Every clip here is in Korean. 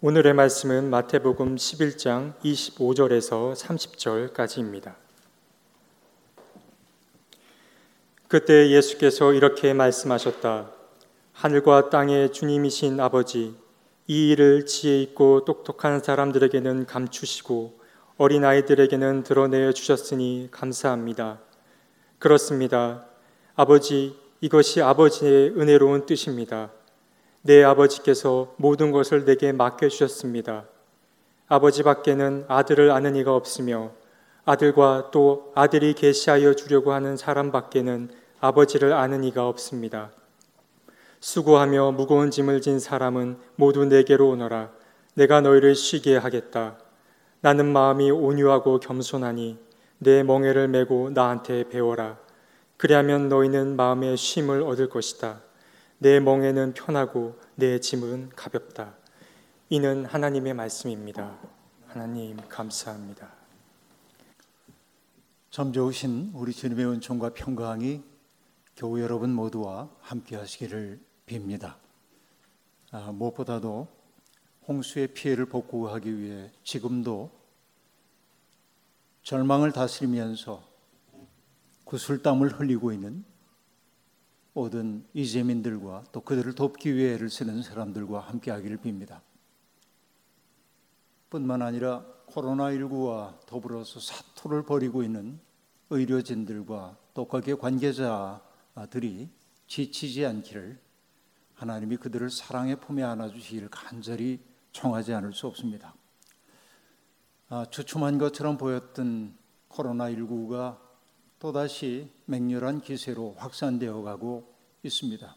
오늘의 말씀은 마태복음 11장 25절에서 30절까지입니다. 그때 예수께서 이렇게 말씀하셨다. 하늘과 땅의 주님이신 아버지, 이 일을 지혜 있고 똑똑한 사람들에게는 감추시고 어린 아이들에게는 드러내어 주셨으니 감사합니다. 그렇습니다. 아버지, 이것이 아버지의 은혜로운 뜻입니다. 내 아버지께서 모든 것을 내게 맡겨주셨습니다. 아버지 밖에는 아들을 아는 이가 없으며 아들과 또 아들이 계시하여 주려고 하는 사람 밖에는 아버지를 아는 이가 없습니다. 수고하며 무거운 짐을 진 사람은 모두 내게로 오너라. 내가 너희를 쉬게 하겠다. 나는 마음이 온유하고 겸손하니 내 멍에를 메고 나한테 배워라. 그리하면 너희는 마음의 쉼을 얻을 것이다. 내 멍에는 편하고 내 짐은 가볍다. 이는 하나님의 말씀입니다. 하나님 감사합니다. 참 좋으신 우리 주님의 은총과 평강이 교우 여러분 모두와 함께 하시기를 빕니다. 아, 무엇보다도 홍수의 피해를 복구하기 위해 지금도 절망을 다스리면서 구슬땀을 흘리고 있는 모든 이재민들과 또 그들을 돕기 위해 애를 쓰는 사람들과 함께 하기를 빕니다. 뿐만 아니라 코로나19와 더불어서 사투를 벌이고 있는 의료진들과 또 거기에 관계자들이 지치지 않기를 하나님이 그들을 사랑의 품에 안아주시기를 간절히 청하지 않을 수 없습니다. 아, 주춤한 것처럼 보였던 코로나19가 또다시 맹렬한 기세로 확산되어 가고 있습니다.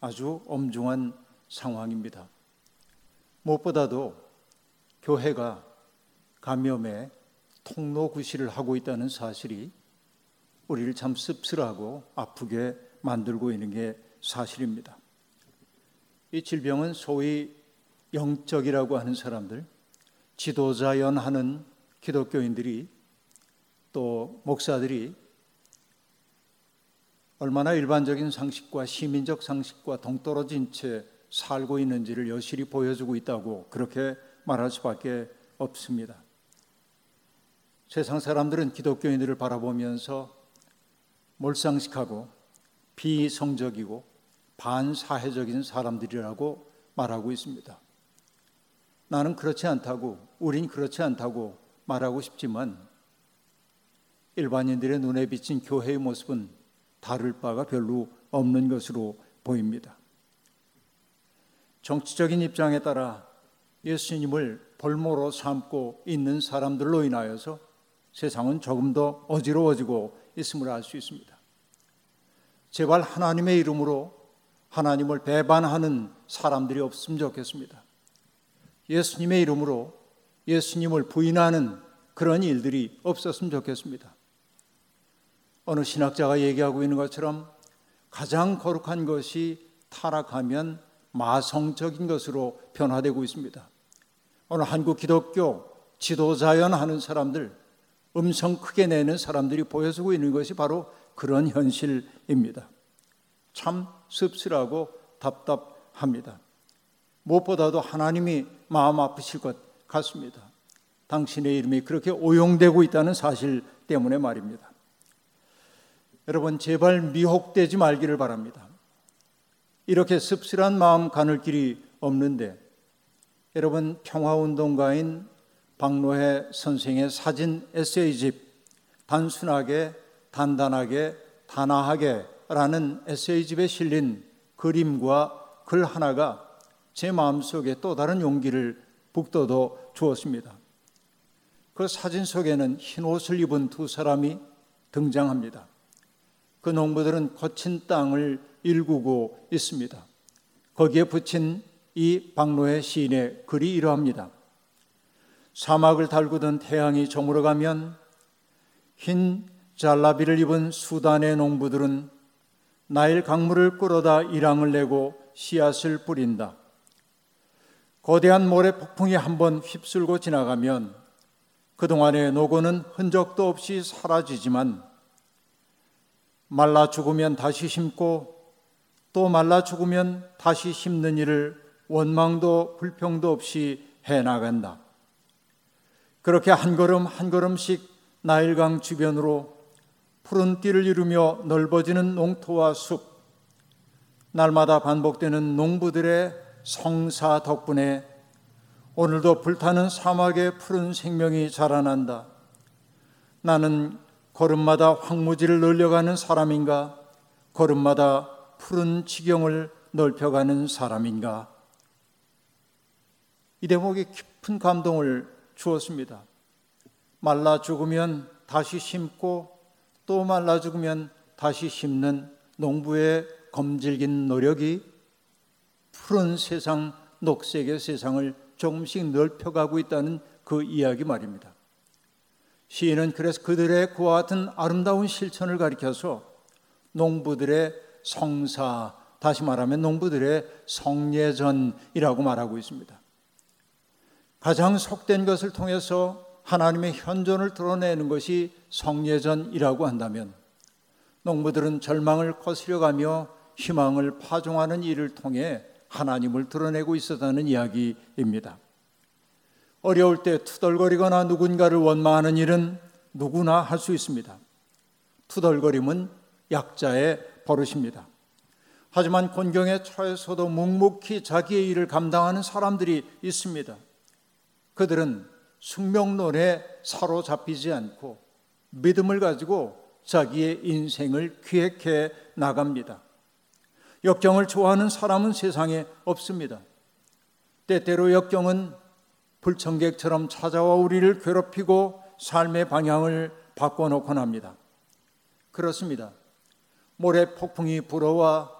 아주 엄중한 상황입니다. 무엇보다도 교회가 감염의 통로 구실을 하고 있다는 사실이 우리를 참 씁쓸하고 아프게 만들고 있는 게 사실입니다. 이 질병은 소위 영적이라고 하는 사람들, 지도자 연하는 기독교인들이 또 목사들이 얼마나 일반적인 상식과 시민적 상식과 동떨어진 채 살고 있는지를 여실히 보여주고 있다고 그렇게 말할 수밖에 없습니다. 세상 사람들은 기독교인들을 바라보면서 몰상식하고 비성적이고 반사회적인 사람들이라고 말하고 있습니다. 나는 그렇지 않다고, 우린 그렇지 않다고 말하고 싶지만 일반인들의 눈에 비친 교회의 모습은 다를 바가 별로 없는 것으로 보입니다. 정치적인 입장에 따라 예수님을 볼모로 삼고 있는 사람들로 인하여서 세상은 조금 더 어지러워지고 있음을 알 수 있습니다. 제발 하나님의 이름으로 하나님을 배반하는 사람들이 없으면 좋겠습니다. 예수님의 이름으로 예수님을 부인하는 그런 일들이 없었으면 좋겠습니다. 어느 신학자가 얘기하고 있는 것처럼 가장 거룩한 것이 타락하면 마성적인 것으로 변화되고 있습니다. 오늘 한국 기독교 지도자연 하는 사람들, 음성 크게 내는 사람들이 보여주고 있는 것이 바로 그런 현실입니다. 참 씁쓸하고 답답합니다. 무엇보다도 하나님이 마음 아프실 것 같습니다. 당신의 이름이 그렇게 오용되고 있다는 사실 때문에 말입니다. 여러분 제발 미혹되지 말기를 바랍니다. 이렇게 씁쓸한 마음 가눌 길이 없는데 여러분 평화운동가인 박노해 선생의 사진 에세이집 단순하게 단단하게 단아하게라는 에세이집에 실린 그림과 글 하나가 제 마음속에 또 다른 용기를 북돋워 주었습니다. 그 사진 속에는 흰 옷을 입은 두 사람이 등장합니다. 그 농부들은 거친 땅을 일구고 있습니다. 거기에 붙인 이 박노의 시인의 글이 이러합니다. 사막을 달구던 태양이 저물어 가면 흰 잘라비를 입은 수단의 농부들은 나일 강물을 끌어다 일항을 내고 씨앗을 뿌린다. 거대한 모래 폭풍이 한번 휩쓸고 지나가면 그동안의 노고는 흔적도 없이 사라지지만 말라 죽으면 다시 심고 또 말라 죽으면 다시 심는 일을 원망도 불평도 없이 해 나간다. 그렇게 한 걸음 한 걸음씩 나일강 주변으로 푸른 띠를 이루며 넓어지는 농토와 숲, 날마다 반복되는 농부들의 성사 덕분에 오늘도 불타는 사막의 푸른 생명이 자라난다. 나는 걸음마다 황무지를 늘려가는 사람인가? 걸음마다 푸른 지경을 넓혀가는 사람인가? 이 대목이 깊은 감동을 주었습니다. 말라 죽으면 다시 심고 또 말라 죽으면 다시 심는 농부의 검질긴 노력이 푸른 세상, 녹색의 세상을 조금씩 넓혀가고 있다는 그 이야기 말입니다. 시인은 그래서 그들의 그와 같은 아름다운 실천을 가리켜서 농부들의 성사, 다시 말하면 농부들의 성례전이라고 말하고 있습니다. 가장 속된 것을 통해서 하나님의 현존을 드러내는 것이 성례전이라고 한다면 농부들은 절망을 거스려가며 희망을 파종하는 일을 통해 하나님을 드러내고 있었다는 이야기입니다. 어려울 때 투덜거리거나 누군가를 원망하는 일은 누구나 할 수 있습니다. 투덜거림은 약자의 버릇입니다. 하지만 곤경에 처해서도 묵묵히 자기의 일을 감당하는 사람들이 있습니다. 그들은 숙명론에 사로잡히지 않고 믿음을 가지고 자기의 인생을 기획해 나갑니다. 역경을 좋아하는 사람은 세상에 없습니다. 때때로 역경은 불청객처럼 찾아와 우리를 괴롭히고 삶의 방향을 바꿔놓곤 합니다. 그렇습니다. 모래 폭풍이 불어와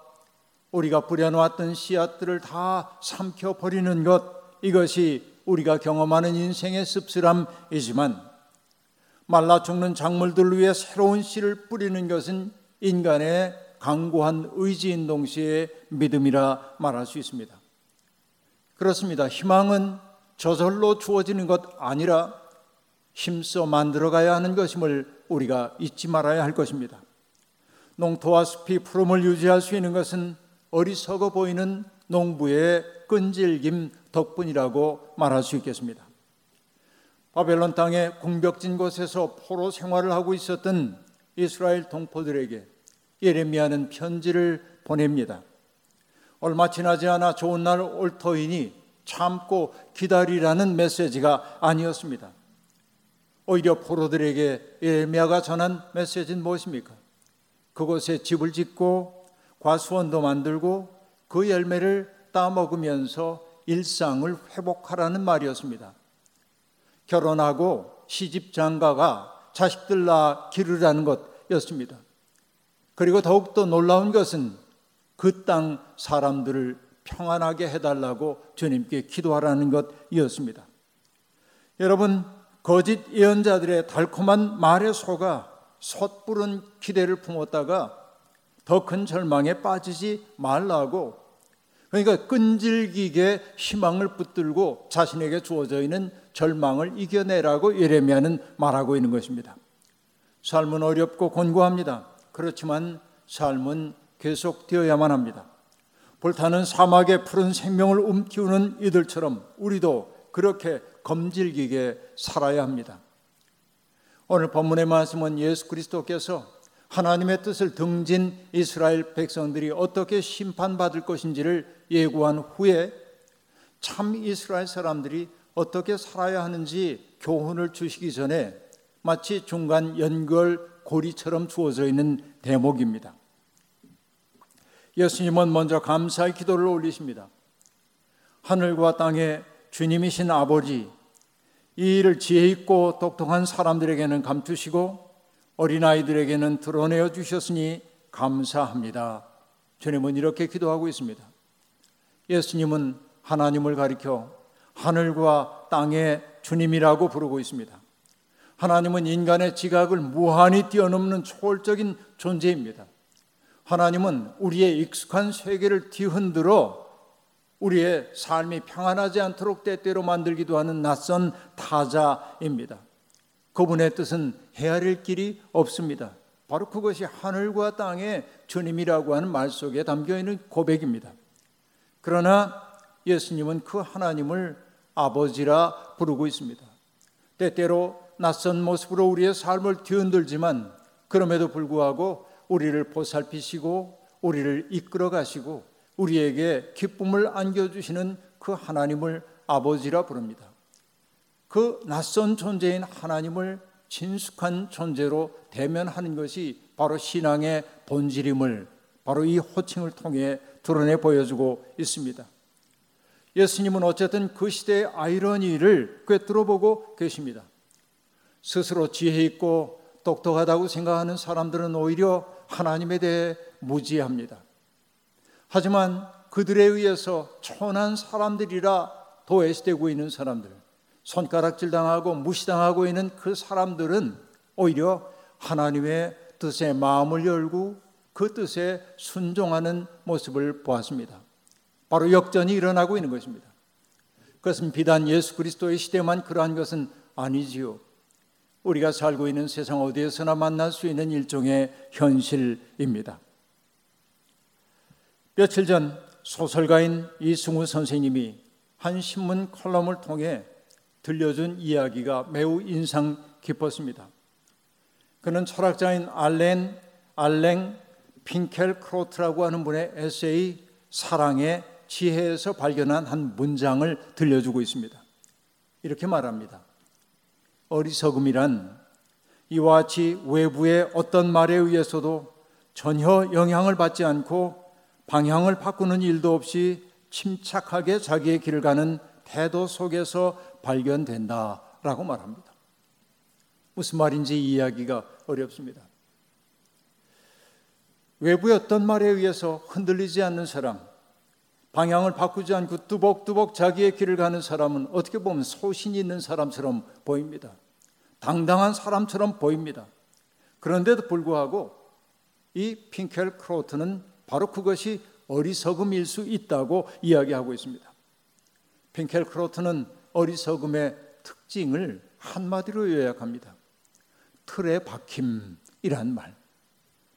우리가 뿌려놓았던 씨앗들을 다 삼켜버리는 것, 이것이 우리가 경험하는 인생의 씁쓸함이지만 말라 죽는 작물들 위해 새로운 씨를 뿌리는 것은 인간의 강고한 의지인 동시에 믿음이라 말할 수 있습니다. 그렇습니다. 희망은 저절로 주어지는 것 아니라 힘써 만들어 가야 하는 것임을 우리가 잊지 말아야 할 것입니다. 농토와 숲이 푸름을 유지할 수 있는 것은 어리석어 보이는 농부의 끈질김 덕분이라고 말할 수 있겠습니다. 바벨론 땅에 궁벽진 곳에서 포로 생활을 하고 있었던 이스라엘 동포들에게 예레미야는 편지를 보냅니다. 얼마 지나지 않아 좋은 날 올 터이니 참고 기다리라는 메시지가 아니었습니다. 오히려 포로들에게 예레미야가 전한 메시지는 무엇입니까? 그곳에 집을 짓고 과수원도 만들고 그 열매를 따먹으면서 일상을 회복하라는 말이었습니다. 결혼하고 시집 장가가 자식들 낳아 기르라는 것이었습니다. 그리고 더욱더 놀라운 것은 그 땅 사람들을 평안하게 해달라고 주님께 기도하라는 것이었습니다. 여러분, 거짓 예언자들의 달콤한 말에 속아 섣부른 기대를 품었다가 더 큰 절망에 빠지지 말라고 그러니까 끈질기게 희망을 붙들고 자신에게 주어져 있는 절망을 이겨내라고 예레미야는 말하고 있는 것입니다. 삶은 어렵고 곤고합니다. 그렇지만 삶은 계속되어야만 합니다. 불타는 사막의 푸른 생명을 움키우는 이들처럼 우리도 그렇게 검질기게 살아야 합니다. 오늘 본문의 말씀은 예수 그리스도께서 하나님의 뜻을 등진 이스라엘 백성들이 어떻게 심판받을 것인지를 예고한 후에 참 이스라엘 사람들이 어떻게 살아야 하는지 교훈을 주시기 전에 마치 중간 연결 고리처럼 주어져 있는 대목입니다. 예수님은 먼저 감사의 기도를 올리십니다. 하늘과 땅에 주님이신 아버지, 이 일을 지혜 있고 똑똑한 사람들에게는 감추시고 어린아이들에게는 드러내어 주셨으니 감사합니다. 주님은 이렇게 기도하고 있습니다. 예수님은 하나님을 가리켜 하늘과 땅의 주님이라고 부르고 있습니다. 하나님은 인간의 지각을 무한히 뛰어넘는 초월적인 존재입니다. 하나님은 우리의 익숙한 세계를 뒤흔들어 우리의 삶이 평안하지 않도록 때때로 만들기도 하는 낯선 타자입니다. 그분의 뜻은 헤아릴 길이 없습니다. 바로 그것이 하늘과 땅의 주님이라고 하는 말 속에 담겨 있는 고백입니다. 그러나 예수님은 그 하나님을 아버지라 부르고 있습니다. 때때로 낯선 모습으로 우리의 삶을 뒤흔들지만 그럼에도 불구하고 우리를 보살피시고 우리를 이끌어 가시고 우리에게 기쁨을 안겨주시는 그 하나님을 아버지라 부릅니다. 그 낯선 존재인 하나님을 친숙한 존재로 대면하는 것이 바로 신앙의 본질임을 바로 이 호칭을 통해 드러내 보여주고 있습니다. 예수님은 어쨌든 그 시대의 아이러니를 꿰뚫어 보고 계십니다. 스스로 지혜 있고 똑똑하다고 생각하는 사람들은 오히려 하나님에 대해 무지합니다. 하지만 그들에 의해서 천한 사람들이라 도외시되고 있는 사람들, 손가락질 당하고 무시당하고 있는 그 사람들은 오히려 하나님의 뜻에 마음을 열고 그 뜻에 순종하는 모습을 보았습니다. 바로 역전이 일어나고 있는 것입니다. 그것은 비단 예수 그리스도의 시대만 그러한 것은 아니지요. 우리가 살고 있는 세상 어디에서나 만날 수 있는 일종의 현실입니다. 며칠 전 소설가인 이승우 선생님이 한 신문 컬럼을 통해 들려준 이야기가 매우 인상 깊었습니다. 그는 철학자인 알렌 알랭 핑켈 크로트라고 하는 분의 에세이 사랑의 지혜에서 발견한 한 문장을 들려주고 있습니다. 이렇게 말합니다. 어리석음이란 이와 같이 외부의 어떤 말에 의해서도 전혀 영향을 받지 않고 방향을 바꾸는 일도 없이 침착하게 자기의 길을 가는 태도 속에서 발견된다라고 말합니다. 무슨 말인지 이해하기가 어렵습니다. 외부의 어떤 말에 의해서 흔들리지 않는 사람, 방향을 바꾸지 않고 뚜벅뚜벅 자기의 길을 가는 사람은 어떻게 보면 소신 있는 사람처럼 보입니다. 당당한 사람처럼 보입니다. 그런데도 불구하고 이 핑켈 크로트는 바로 그것이 어리석음일 수 있다고 이야기하고 있습니다. 핑켈 크로트는 어리석음의 특징을 한마디로 요약합니다. 틀에 박힘이란 말.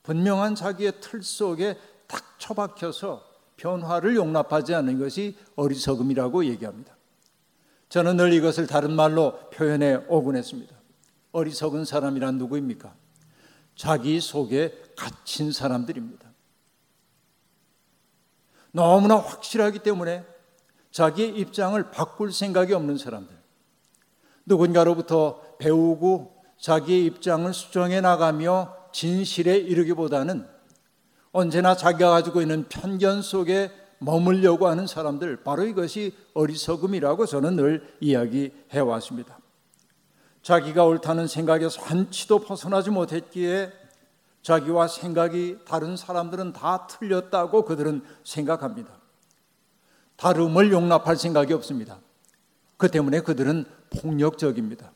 분명한 자기의 틀 속에 딱 처박혀서 변화를 용납하지 않는 것이 어리석음이라고 얘기합니다. 저는 늘 이것을 다른 말로 표현해 오곤 했습니다. 어리석은 사람이란 누구입니까? 자기 속에 갇힌 사람들입니다. 너무나 확실하기 때문에 자기의 입장을 바꿀 생각이 없는 사람들. 누군가로부터 배우고 자기의 입장을 수정해 나가며 진실에 이르기보다는 언제나 자기가 가지고 있는 편견 속에 머물려고 하는 사람들, 바로 이것이 어리석음이라고 저는 늘 이야기해 왔습니다. 자기가 옳다는 생각에서 한치도 벗어나지 못했기에 자기와 생각이 다른 사람들은 다 틀렸다고 그들은 생각합니다. 다름을 용납할 생각이 없습니다. 그 때문에 그들은 폭력적입니다.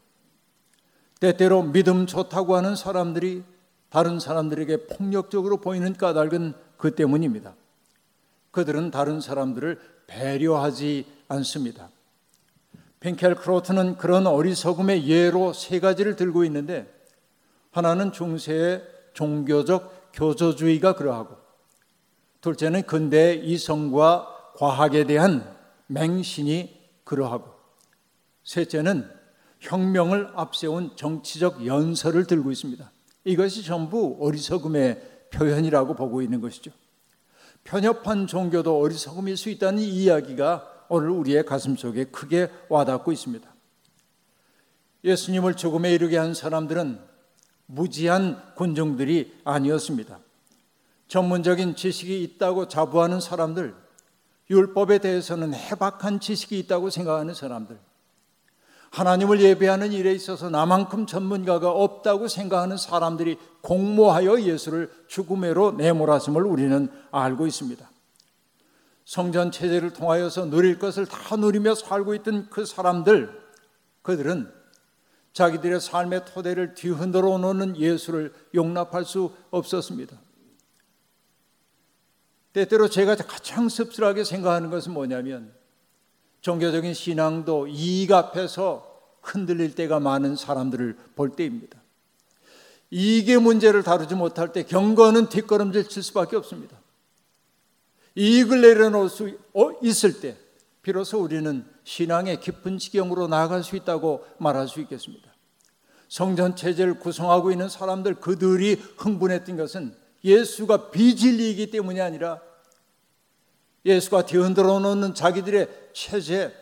때때로 믿음 좋다고 하는 사람들이 다른 사람들에게 폭력적으로 보이는 까닭은 그 때문입니다. 그들은 다른 사람들을 배려하지 않습니다. 펜켈 크로트는 그런 어리석음의 예로 세 가지를 들고 있는데 하나는 중세의 종교적 교조주의가 그러하고 둘째는 근대 이성과 과학에 대한 맹신이 그러하고 셋째는 혁명을 앞세운 정치적 연설을 들고 있습니다. 이것이 전부 어리석음의 표현이라고 보고 있는 것이죠. 편협한 종교도 어리석음일 수 있다는 이야기가 오늘 우리의 가슴 속에 크게 와닿고 있습니다. 예수님을 죽음에 이르게 한 사람들은 무지한 군중들이 아니었습니다. 전문적인 지식이 있다고 자부하는 사람들, 율법에 대해서는 해박한 지식이 있다고 생각하는 사람들, 하나님을 예배하는 일에 있어서 나만큼 전문가가 없다고 생각하는 사람들이 공모하여 예수를 죽음으로 내몰았음을 우리는 알고 있습니다. 성전 체제를 통하여서 누릴 것을 다 누리며 살고 있던 그 사람들, 그들은 자기들의 삶의 토대를 뒤흔들어 놓는 예수를 용납할 수 없었습니다. 때때로 제가 가장 씁쓸하게 생각하는 것은 뭐냐면 종교적인 신앙도 이익 앞에서 흔들릴 때가 많은 사람들을 볼 때입니다. 이익의 문제를 다루지 못할 때 경건은 뒷걸음질 칠 수밖에 없습니다. 이익을 내려놓을 수 어, 있을 때, 비로소 우리는 신앙의 깊은 지경으로 나아갈 수 있다고 말할 수 있겠습니다. 성전 체제를 구성하고 있는 사람들 그들이 흥분했던 것은 예수가 비진리이기 때문이 아니라 예수가 뒤흔들어 놓는 자기들의 체제,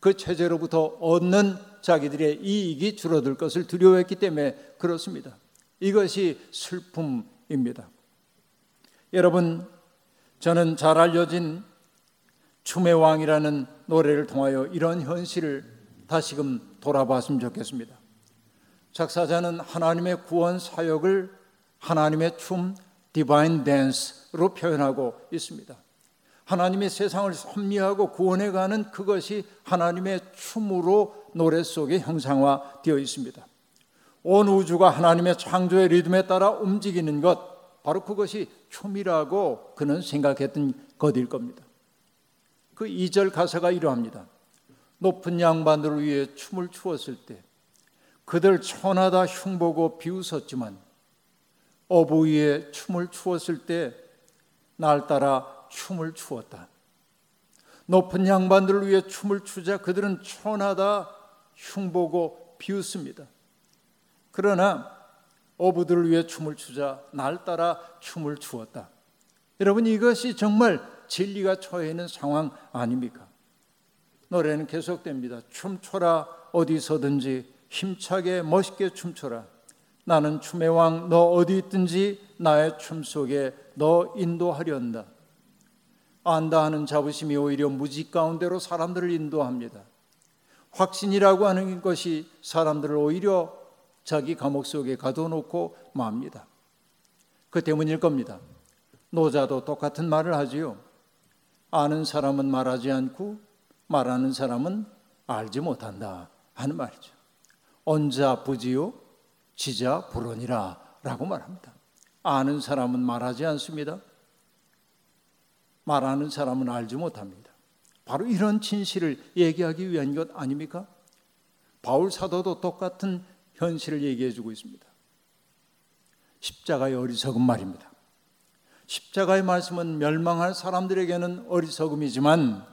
그 체제로부터 얻는 자기들의 이익이 줄어들 것을 두려워했기 때문에 그렇습니다. 이것이 슬픔입니다. 여러분, 저는 잘 알려진 춤의 왕이라는 노래를 통하여 이런 현실을 다시금 돌아봤으면 좋겠습니다. 작사자는 하나님의 구원 사역을 하나님의 춤, 디바인 댄스로 표현하고 있습니다. 하나님의 세상을 섭리하고 구원해 가는 그것이 하나님의 춤으로 노래 속에 형상화되어 있습니다. 온 우주가 하나님의 창조의 리듬에 따라 움직이는 것, 바로 그것이 춤이라고 그는 생각했던 것일 겁니다. 그 2절 가사가 이러합니다. 높은 양반들을 위해 춤을 추었을 때 그들 천하다 흉보고 비웃었지만 어부 위에 춤을 추었을 때 날 따라 춤을 추었다. 높은 양반들을 위해 춤을 추자 그들은 천하다 흉보고 비웃습니다. 그러나 어부들을 위해 춤을 추자 날 따라 춤을 추었다. 여러분 이것이 정말 진리가 처해 있는 상황 아닙니까? 노래는 계속됩니다. 춤춰라 어디서든지 힘차게 멋있게 춤춰라. 나는 춤의 왕 너 어디 있든지 나의 춤 속에 너 인도하련다. 안다 하는 자부심이 오히려 무지 가운데로 사람들을 인도합니다. 확신이라고 하는 것이 사람들을 오히려 자기 감옥 속에 가둬놓고 맙니다. 그 때문일 겁니다. 노자도 똑같은 말을 하지요. 아는 사람은 말하지 않고 말하는 사람은 알지 못한다 하는 말이죠. 언자 부지요 지자 불언이라 라고 말합니다. 아는 사람은 말하지 않습니다. 말하는 사람은 알지 못합니다. 바로 이런 진실을 얘기하기 위한 것 아닙니까? 바울 사도도 똑같은 현실을 얘기해 주고 있습니다. 십자가의 어리석은 말입니다. 십자가의 말씀은 멸망할 사람들에게는 어리석음이지만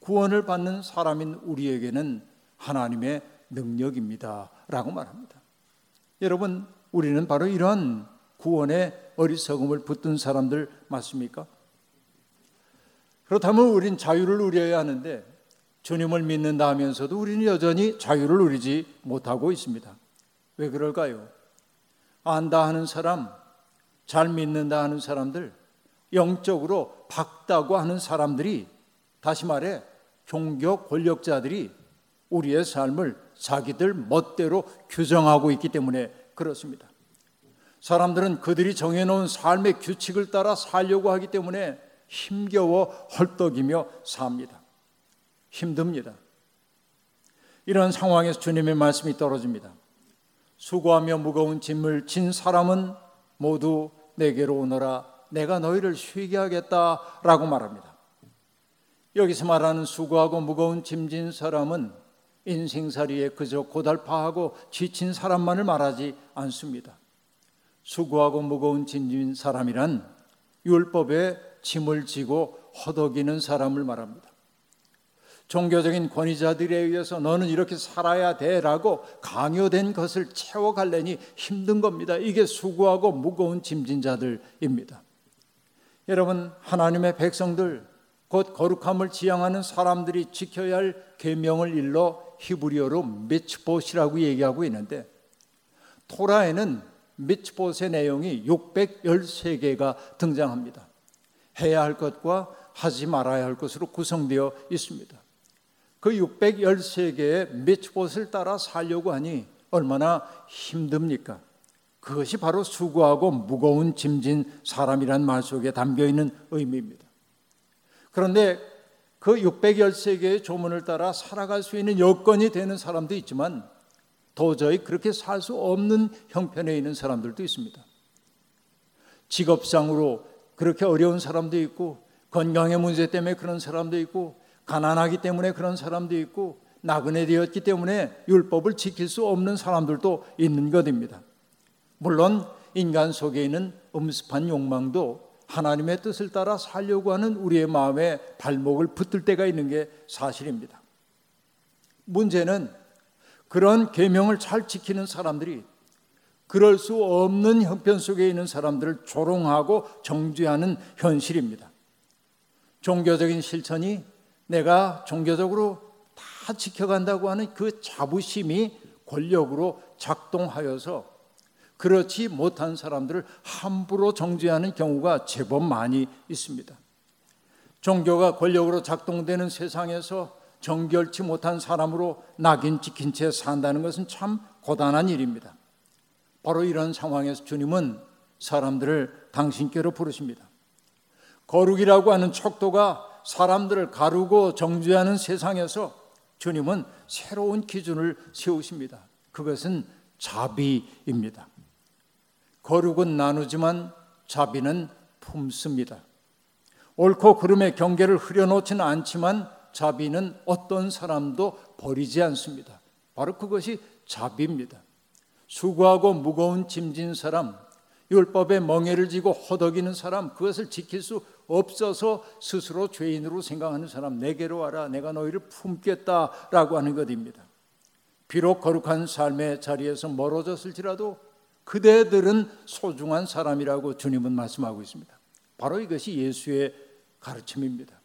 구원을 받는 사람인 우리에게는 하나님의 능력입니다. 라고 말합니다. 여러분, 우리는 바로 이런 구원의 어리석음을 붙든 사람들 맞습니까? 그렇다면 우린 자유를 누려야 하는데 주님을 믿는다 하면서도 우리는 여전히 자유를 누리지 못하고 있습니다. 왜 그럴까요? 안다 하는 사람, 잘 믿는다 하는 사람들, 영적으로 박다고 하는 사람들이 다시 말해 종교 권력자들이 우리의 삶을 자기들 멋대로 규정하고 있기 때문에 그렇습니다. 사람들은 그들이 정해놓은 삶의 규칙을 따라 살려고 하기 때문에 힘겨워 헐떡이며 삽니다. 힘듭니다. 이런 상황에서 주님의 말씀이 떨어집니다. 수고하며 무거운 짐을 진 사람은 모두 내게로 오너라. 내가 너희를 쉬게 하겠다라고 말합니다. 여기서 말하는 수고하고 무거운 짐진 사람은 인생살이에 그저 고달파하고 지친 사람만을 말하지 않습니다. 수고하고 무거운 짐진 사람이란 율법에 짐을 지고 허덕이는 사람을 말합니다. 종교적인 권위자들에 의해서 너는 이렇게 살아야 돼라고 강요된 것을 채워갈래니 힘든 겁니다. 이게 수고하고 무거운 짐진 자들입니다. 여러분, 하나님의 백성들, 곧 거룩함을 지향하는 사람들이 지켜야 할 계명을 일러 히브리어로 미츠봇이라고 얘기하고 있는데 토라에는 미츠봇의 내용이 613개가 등장합니다. 해야 할 것과 하지 말아야 할 것으로 구성되어 있습니다. 그 613개의 미츠봇을 따라 살려고 하니 얼마나 힘듭니까? 그것이 바로 수고하고 무거운 짐진 사람이란 말 속에 담겨 있는 의미입니다. 그런데 그 613개의 조문을 따라 살아갈 수 있는 여건이 되는 사람도 있지만 도저히 그렇게 살 수 없는 형편에 있는 사람들도 있습니다. 직업상으로 그렇게 어려운 사람도 있고 건강의 문제 때문에 그런 사람도 있고 가난하기 때문에 그런 사람도 있고 나그네 되었기 때문에 율법을 지킬 수 없는 사람들도 있는 것입니다. 물론 인간 속에 있는 음습한 욕망도 하나님의 뜻을 따라 살려고 하는 우리의 마음에 발목을 붙들 때가 있는 게 사실입니다. 문제는 그런 계명을 잘 지키는 사람들이 그럴 수 없는 형편 속에 있는 사람들을 조롱하고 정죄하는 현실입니다. 종교적인 실천이 내가 종교적으로 다 지켜간다고 하는 그 자부심이 권력으로 작동하여서 그렇지 못한 사람들을 함부로 정죄하는 경우가 제법 많이 있습니다. 종교가 권력으로 작동되는 세상에서 정결치 못한 사람으로 낙인 찍힌 채 산다는 것은 참 고단한 일입니다. 바로 이런 상황에서 주님은 사람들을 당신께로 부르십니다. 거룩이라고 하는 척도가 사람들을 가르고 정죄하는 세상에서 주님은 새로운 기준을 세우십니다. 그것은 자비입니다. 거룩은 나누지만 자비는 품습니다. 옳고 그름의 경계를 흐려놓지는 않지만 자비는 어떤 사람도 버리지 않습니다. 바로 그것이 자비입니다. 수고하고 무거운 짐진 사람, 율법의 멍에를 지고 허덕이는 사람, 그것을 지킬 수 없어서 스스로 죄인으로 생각하는 사람, 내게로 와라, 내가 너희를 품겠다라고 하는 것입니다. 비록 거룩한 삶의 자리에서 멀어졌을지라도 그대들은 소중한 사람이라고 주님은 말씀하고 있습니다. 바로 이것이 예수의 가르침입니다.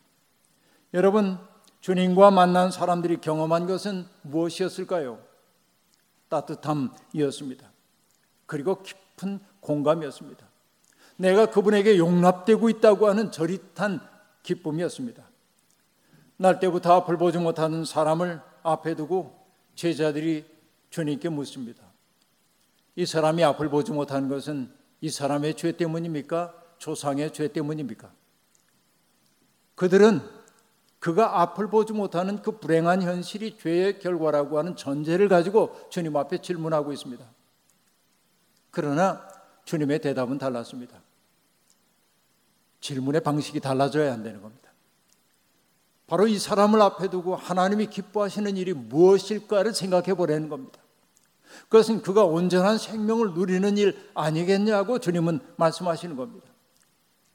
여러분, 주님과 만난 사람들이 경험한 것은 무엇이었을까요? 따뜻함이었습니다. 그리고 깊은 공감이었습니다. 내가 그분에게 용납되고 있다고 하는 저릿한 기쁨이었습니다. 날 때부터 앞을 보지 못하는 사람을 앞에 두고 제자들이 주님께 묻습니다. 이 사람이 앞을 보지 못하는 것은 이 사람의 죄 때문입니까? 조상의 죄 때문입니까? 그들은 그가 앞을 보지 못하는 그 불행한 현실이 죄의 결과라고 하는 전제를 가지고 주님 앞에 질문하고 있습니다. 그러나 주님의 대답은 달랐습니다. 질문의 방식이 달라져야 한다는 겁니다. 바로 이 사람을 앞에 두고 하나님이 기뻐하시는 일이 무엇일까를 생각해 보라는 겁니다. 그것은 그가 온전한 생명을 누리는 일 아니겠냐고 주님은 말씀하시는 겁니다.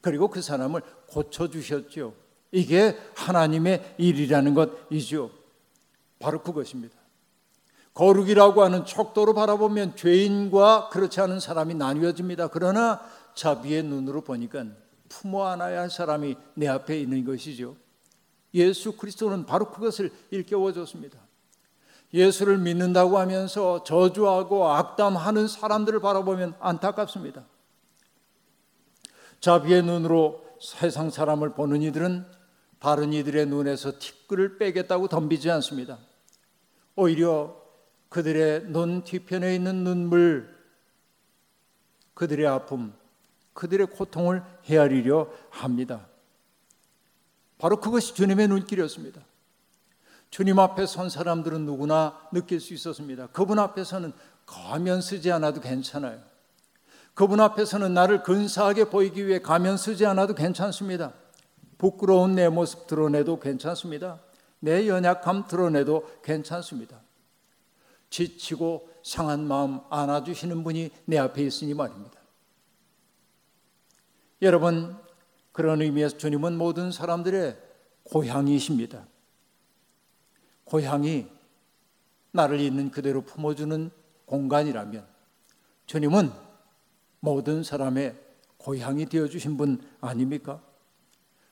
그리고 그 사람을 고쳐주셨죠. 이게 하나님의 일이라는 것이죠. 바로 그것입니다. 거룩이라고 하는 척도로 바라보면 죄인과 그렇지 않은 사람이 나뉘어집니다. 그러나 자비의 눈으로 보니까 품어 안아야 할 사람이 내 앞에 있는 것이죠. 예수 그리스도는 바로 그것을 일깨워 줬습니다. 예수를 믿는다고 하면서 저주하고 악담하는 사람들을 바라보면 안타깝습니다. 자비의 눈으로 세상 사람을 보는 이들은 다른 이들의 눈에서 티끌을 빼겠다고 덤비지 않습니다. 오히려 그들의 눈 뒤편에 있는 눈물, 그들의 아픔, 그들의 고통을 헤아리려 합니다. 바로 그것이 주님의 눈길이었습니다. 주님 앞에 선 사람들은 누구나 느낄 수 있었습니다. 그분 앞에서는 가면 쓰지 않아도 괜찮아요. 그분 앞에서는 나를 근사하게 보이기 위해 가면 쓰지 않아도 괜찮습니다. 부끄러운 내 모습 드러내도 괜찮습니다. 내 연약함 드러내도 괜찮습니다. 지치고 상한 마음 안아주시는 분이 내 앞에 있으니 말입니다. 여러분, 그런 의미에서 주님은 모든 사람들의 고향이십니다. 고향이 나를 있는 그대로 품어주는 공간이라면 주님은 모든 사람의 고향이 되어주신 분 아닙니까?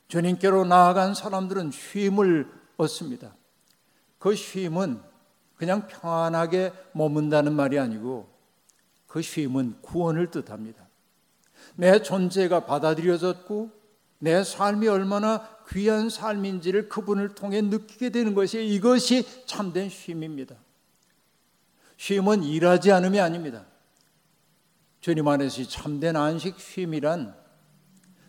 주님께로 나아간 사람들은 쉼을 얻습니다. 그 쉼은 그냥 평안하게 머문다는 말이 아니고 그 쉼은 구원을 뜻합니다. 내 존재가 받아들여졌고 내 삶이 얼마나 귀한 삶인지를 그분을 통해 느끼게 되는 것이 이것이 참된 쉼입니다. 쉼은 일하지 않음이 아닙니다. 주님 안에서 참된 안식 쉼이란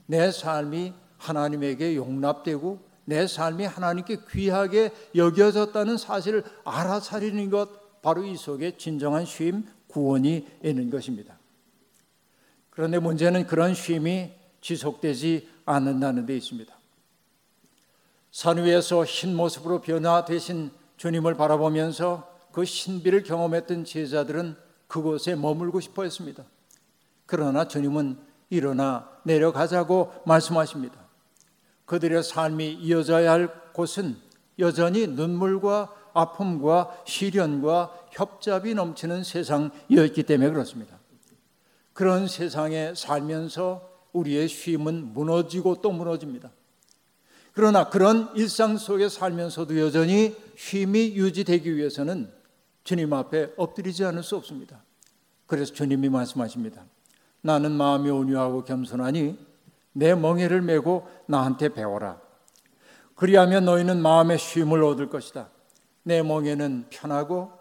내 삶이 하나님에게 용납되고 내 삶이 하나님께 귀하게 여겨졌다는 사실을 알아차리는 것 바로 이 속에 진정한 쉼 구원이 있는 것입니다. 그런데 문제는 그런 쉼이 지속되지 않는다는 데 있습니다. 산 위에서 흰 모습으로 변화되신 주님을 바라보면서 그 신비를 경험했던 제자들은 그곳에 머물고 싶어 했습니다. 그러나 주님은 일어나 내려가자고 말씀하십니다. 그들의 삶이 이어져야 할 곳은 여전히 눈물과 아픔과 시련과 협잡이 넘치는 세상이었기 때문에 그렇습니다. 그런 세상에 살면서 우리의 쉼은 무너지고 또 무너집니다. 그러나 그런 일상 속에 살면서도 여전히 쉼이 유지되기 위해서는 주님 앞에 엎드리지 않을 수 없습니다. 그래서 주님이 말씀하십니다. 나는 마음이 온유하고 겸손하니 내 멍에를 메고 나한테 배워라. 그리하면 너희는 마음의 쉼을 얻을 것이다. 내 멍에는 편하고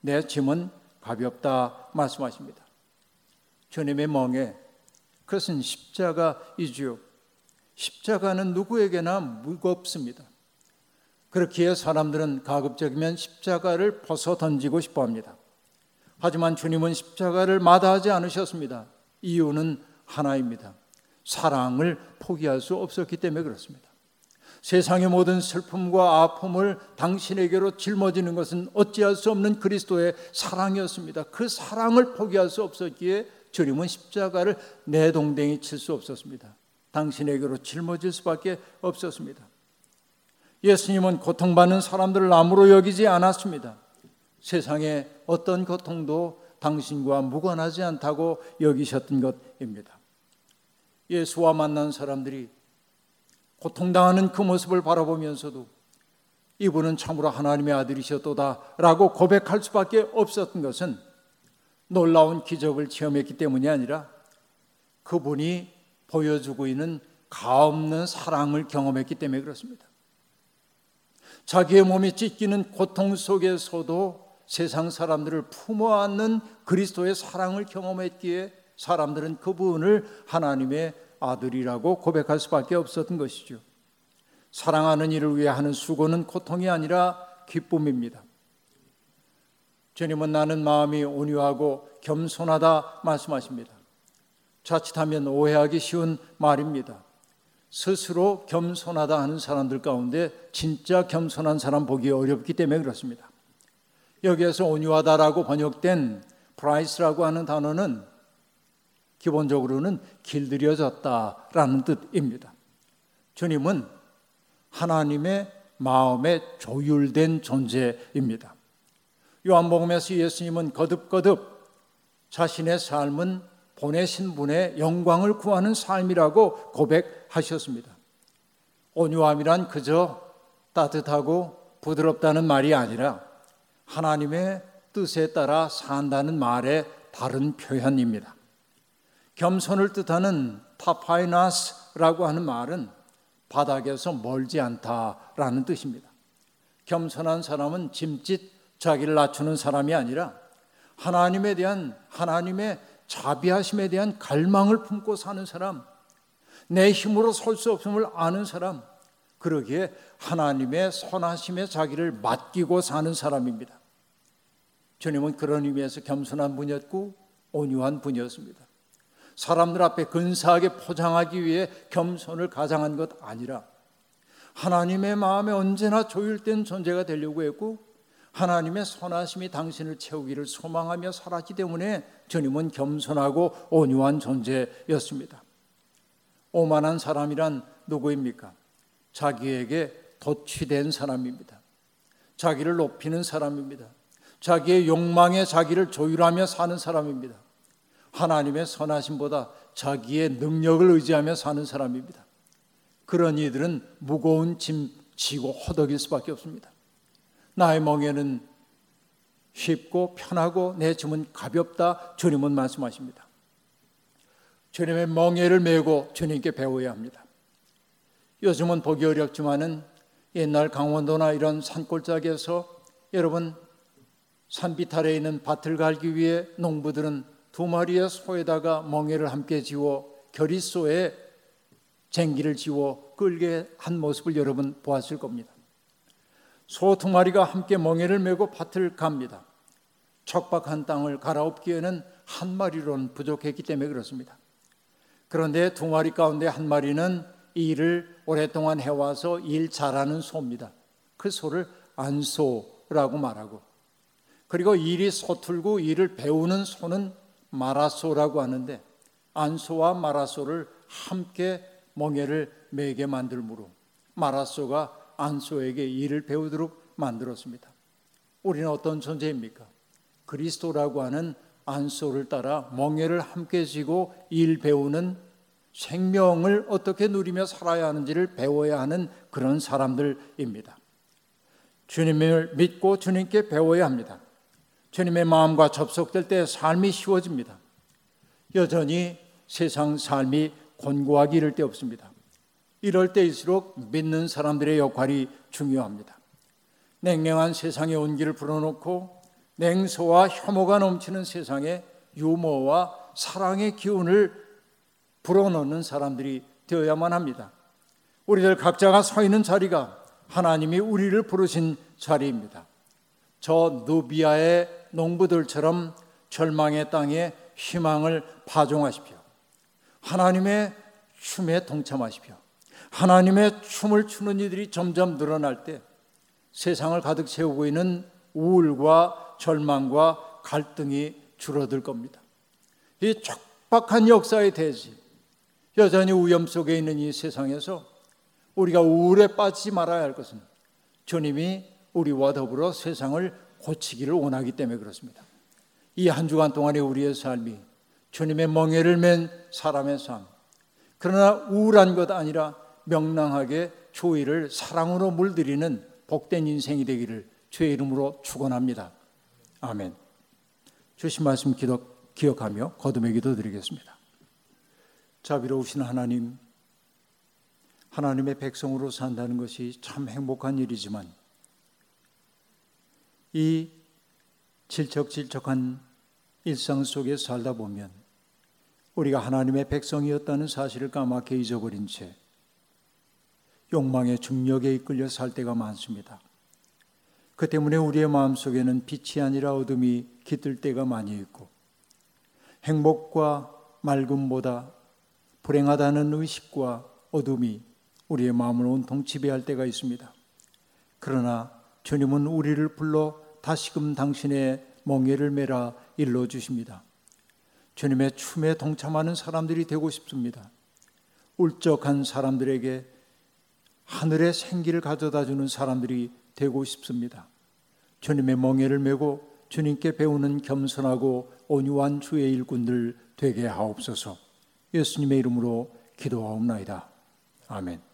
내 짐은 가볍다 말씀하십니다. 주님의 멍에 그것은 십자가이지요. 십자가는 누구에게나 무겁습니다. 그렇기에 사람들은 가급적이면 십자가를 벗어 던지고 싶어 합니다. 하지만 주님은 십자가를 마다하지 않으셨습니다. 이유는 하나입니다. 사랑을 포기할 수 없었기 때문에 그렇습니다. 세상의 모든 슬픔과 아픔을 당신에게로 짊어지는 것은 어찌할 수 없는 그리스도의 사랑이었습니다. 그 사랑을 포기할 수 없었기에 주님은 십자가를 내동댕이 칠 수 없었습니다. 당신에게로 짊어질 수밖에 없었습니다. 예수님은 고통받는 사람들을 남으로 여기지 않았습니다. 세상의 어떤 고통도 당신과 무관하지 않다고 여기셨던 것입니다. 예수와 만난 사람들이 고통당하는 그 모습을 바라보면서도 이분은 참으로 하나님의 아들이셨도다라고 고백할 수밖에 없었던 것은 놀라운 기적을 체험했기 때문이 아니라 그분이 보여주고 있는 가없는 사랑을 경험했기 때문에 그렇습니다. 자기의 몸이 찢기는 고통 속에서도 세상 사람들을 품어 안는 그리스도의 사랑을 경험했기에 사람들은 그분을 하나님의 아들이라고 고백할 수밖에 없었던 것이죠. 사랑하는 이를 위해 하는 수고는 고통이 아니라 기쁨입니다. 주님은 나는 마음이 온유하고 겸손하다 말씀하십니다. 자칫하면 오해하기 쉬운 말입니다. 스스로 겸손하다 하는 사람들 가운데 진짜 겸손한 사람 보기 어렵기 때문에 그렇습니다. 여기에서 온유하다라고 번역된 πραΰς라고 하는 단어는 기본적으로는 길들여졌다라는 뜻입니다. 주님은 하나님의 마음에 조율된 존재입니다. 요한복음에서 예수님은 거듭거듭 자신의 삶은 보내신 분의 영광을 구하는 삶이라고 고백하셨습니다. 온유함이란 그저 따뜻하고 부드럽다는 말이 아니라 하나님의 뜻에 따라 산다는 말의 다른 표현입니다. 겸손을 뜻하는 타파이나스라고 하는 말은 바닥에서 멀지 않다라는 뜻입니다. 겸손한 사람은 짐짓 자기를 낮추는 사람이 아니라 하나님에 대한 하나님의 자비하심에 대한 갈망을 품고 사는 사람, 내 힘으로 설 수 없음을 아는 사람, 그러기에 하나님의 선하심에 자기를 맡기고 사는 사람입니다. 주님은 그런 의미에서 겸손한 분이었고 온유한 분이었습니다. 사람들 앞에 근사하게 포장하기 위해 겸손을 가장한 것 아니라 하나님의 마음에 언제나 조율된 존재가 되려고 했고 하나님의 선하심이 당신을 채우기를 소망하며 살았기 때문에 주님은 겸손하고 온유한 존재였습니다. 오만한 사람이란 누구입니까? 자기에게 도취된 사람입니다. 자기를 높이는 사람입니다. 자기의 욕망에 자기를 조율하며 사는 사람입니다. 하나님의 선하심보다 자기의 능력을 의지하며 사는 사람입니다. 그런 이들은 무거운 짐 지고 허덕일 수밖에 없습니다. 나의 멍에는 쉽고 편하고 내 짐은 가볍다. 주님은 말씀하십니다. 주님의 멍에를 메고 주님께 배워야 합니다. 요즘은 보기 어렵지만은 옛날 강원도나 이런 산골짜기에서 여러분 산비탈에 있는 밭을 갈기 위해 농부들은 두 마리의 소에다가 멍에를 함께 지워 결의소에 쟁기를 지워 끌게 한 모습을 여러분 보았을 겁니다. 소 두 마리가 함께 멍에를 메고 밭을 갑니다. 척박한 땅을 갈아엎기에는 한 마리로는 부족했기 때문에 그렇습니다. 그런데 두 마리 가운데 한 마리는 일을 오랫동안 해와서 일 잘하는 소입니다. 그 소를 안소라고 말하고 그리고 일이 서툴고 일을 배우는 소는 마라소라고 하는데 안소와 마라소를 함께 멍에를 매게 만들므로 마라소가 안소에게 일을 배우도록 만들었습니다. 우리는 어떤 존재입니까? 그리스도라고 하는 안소를 따라 멍에를 함께 지고 일 배우는 생명을 어떻게 누리며 살아야 하는지를 배워야 하는 그런 사람들입니다. 주님을 믿고 주님께 배워야 합니다. 주님의 마음과 접속될 때 삶이 쉬워집니다. 여전히 세상 삶이 곤고하기 이를 데 없습니다. 이럴 때일수록 믿는 사람들의 역할이 중요합니다. 냉랭한 세상의 온기를 불어넣고 냉소와 혐오가 넘치는 세상에 유머와 사랑의 기운을 불어넣는 사람들이 되어야만 합니다. 우리들 각자가 서 있는 자리가 하나님이 우리를 부르신 자리입니다. 저 누비아의 농부들처럼 절망의 땅에 희망을 파종하십시오. 하나님의 춤에 동참하십시오. 하나님의 춤을 추는 이들이 점점 늘어날 때 세상을 가득 채우고 있는 우울과 절망과 갈등이 줄어들 겁니다. 이 촉박한 역사의 대지, 여전히 우염 속에 있는 이 세상에서 우리가 우울에 빠지지 말아야 할 것은 주님이 우리와 더불어 세상을 고치기를 원하기 때문에 그렇습니다. 이 한 주간 동안의 우리의 삶이 주님의 멍에를 맨 사람의 삶. 그러나 우울한 것 아니라 명랑하게 조의를 사랑으로 물들이는 복된 인생이 되기를 주의 이름으로 축원합니다. 아멘. 주신 말씀 기록, 기억하며 거듭의 기도 드리겠습니다. 자비로우신 하나님, 하나님의 백성으로 산다는 것이 참 행복한 일이지만 이 질척질척한 일상 속에 살다 보면 우리가 하나님의 백성이었다는 사실을 까맣게 잊어버린 채 욕망의 중력에 이끌려 살 때가 많습니다. 그 때문에 우리의 마음속에는 빛이 아니라 어둠이 깃들 때가 많이 있고 행복과 맑음보다 불행하다는 의식과 어둠이 우리의 마음을 온통 지배할 때가 있습니다. 그러나 주님은 우리를 불러 다시금 당신의 멍에를 메라 일러 주십니다. 주님의 춤에 동참하는 사람들이 되고 싶습니다. 울적한 사람들에게 하늘의 생기를 가져다 주는 사람들이 되고 싶습니다. 주님의 멍에를 메고 주님께 배우는 겸손하고 온유한 주의 일꾼들 되게 하옵소서. 예수님의 이름으로 기도하옵나이다. 아멘.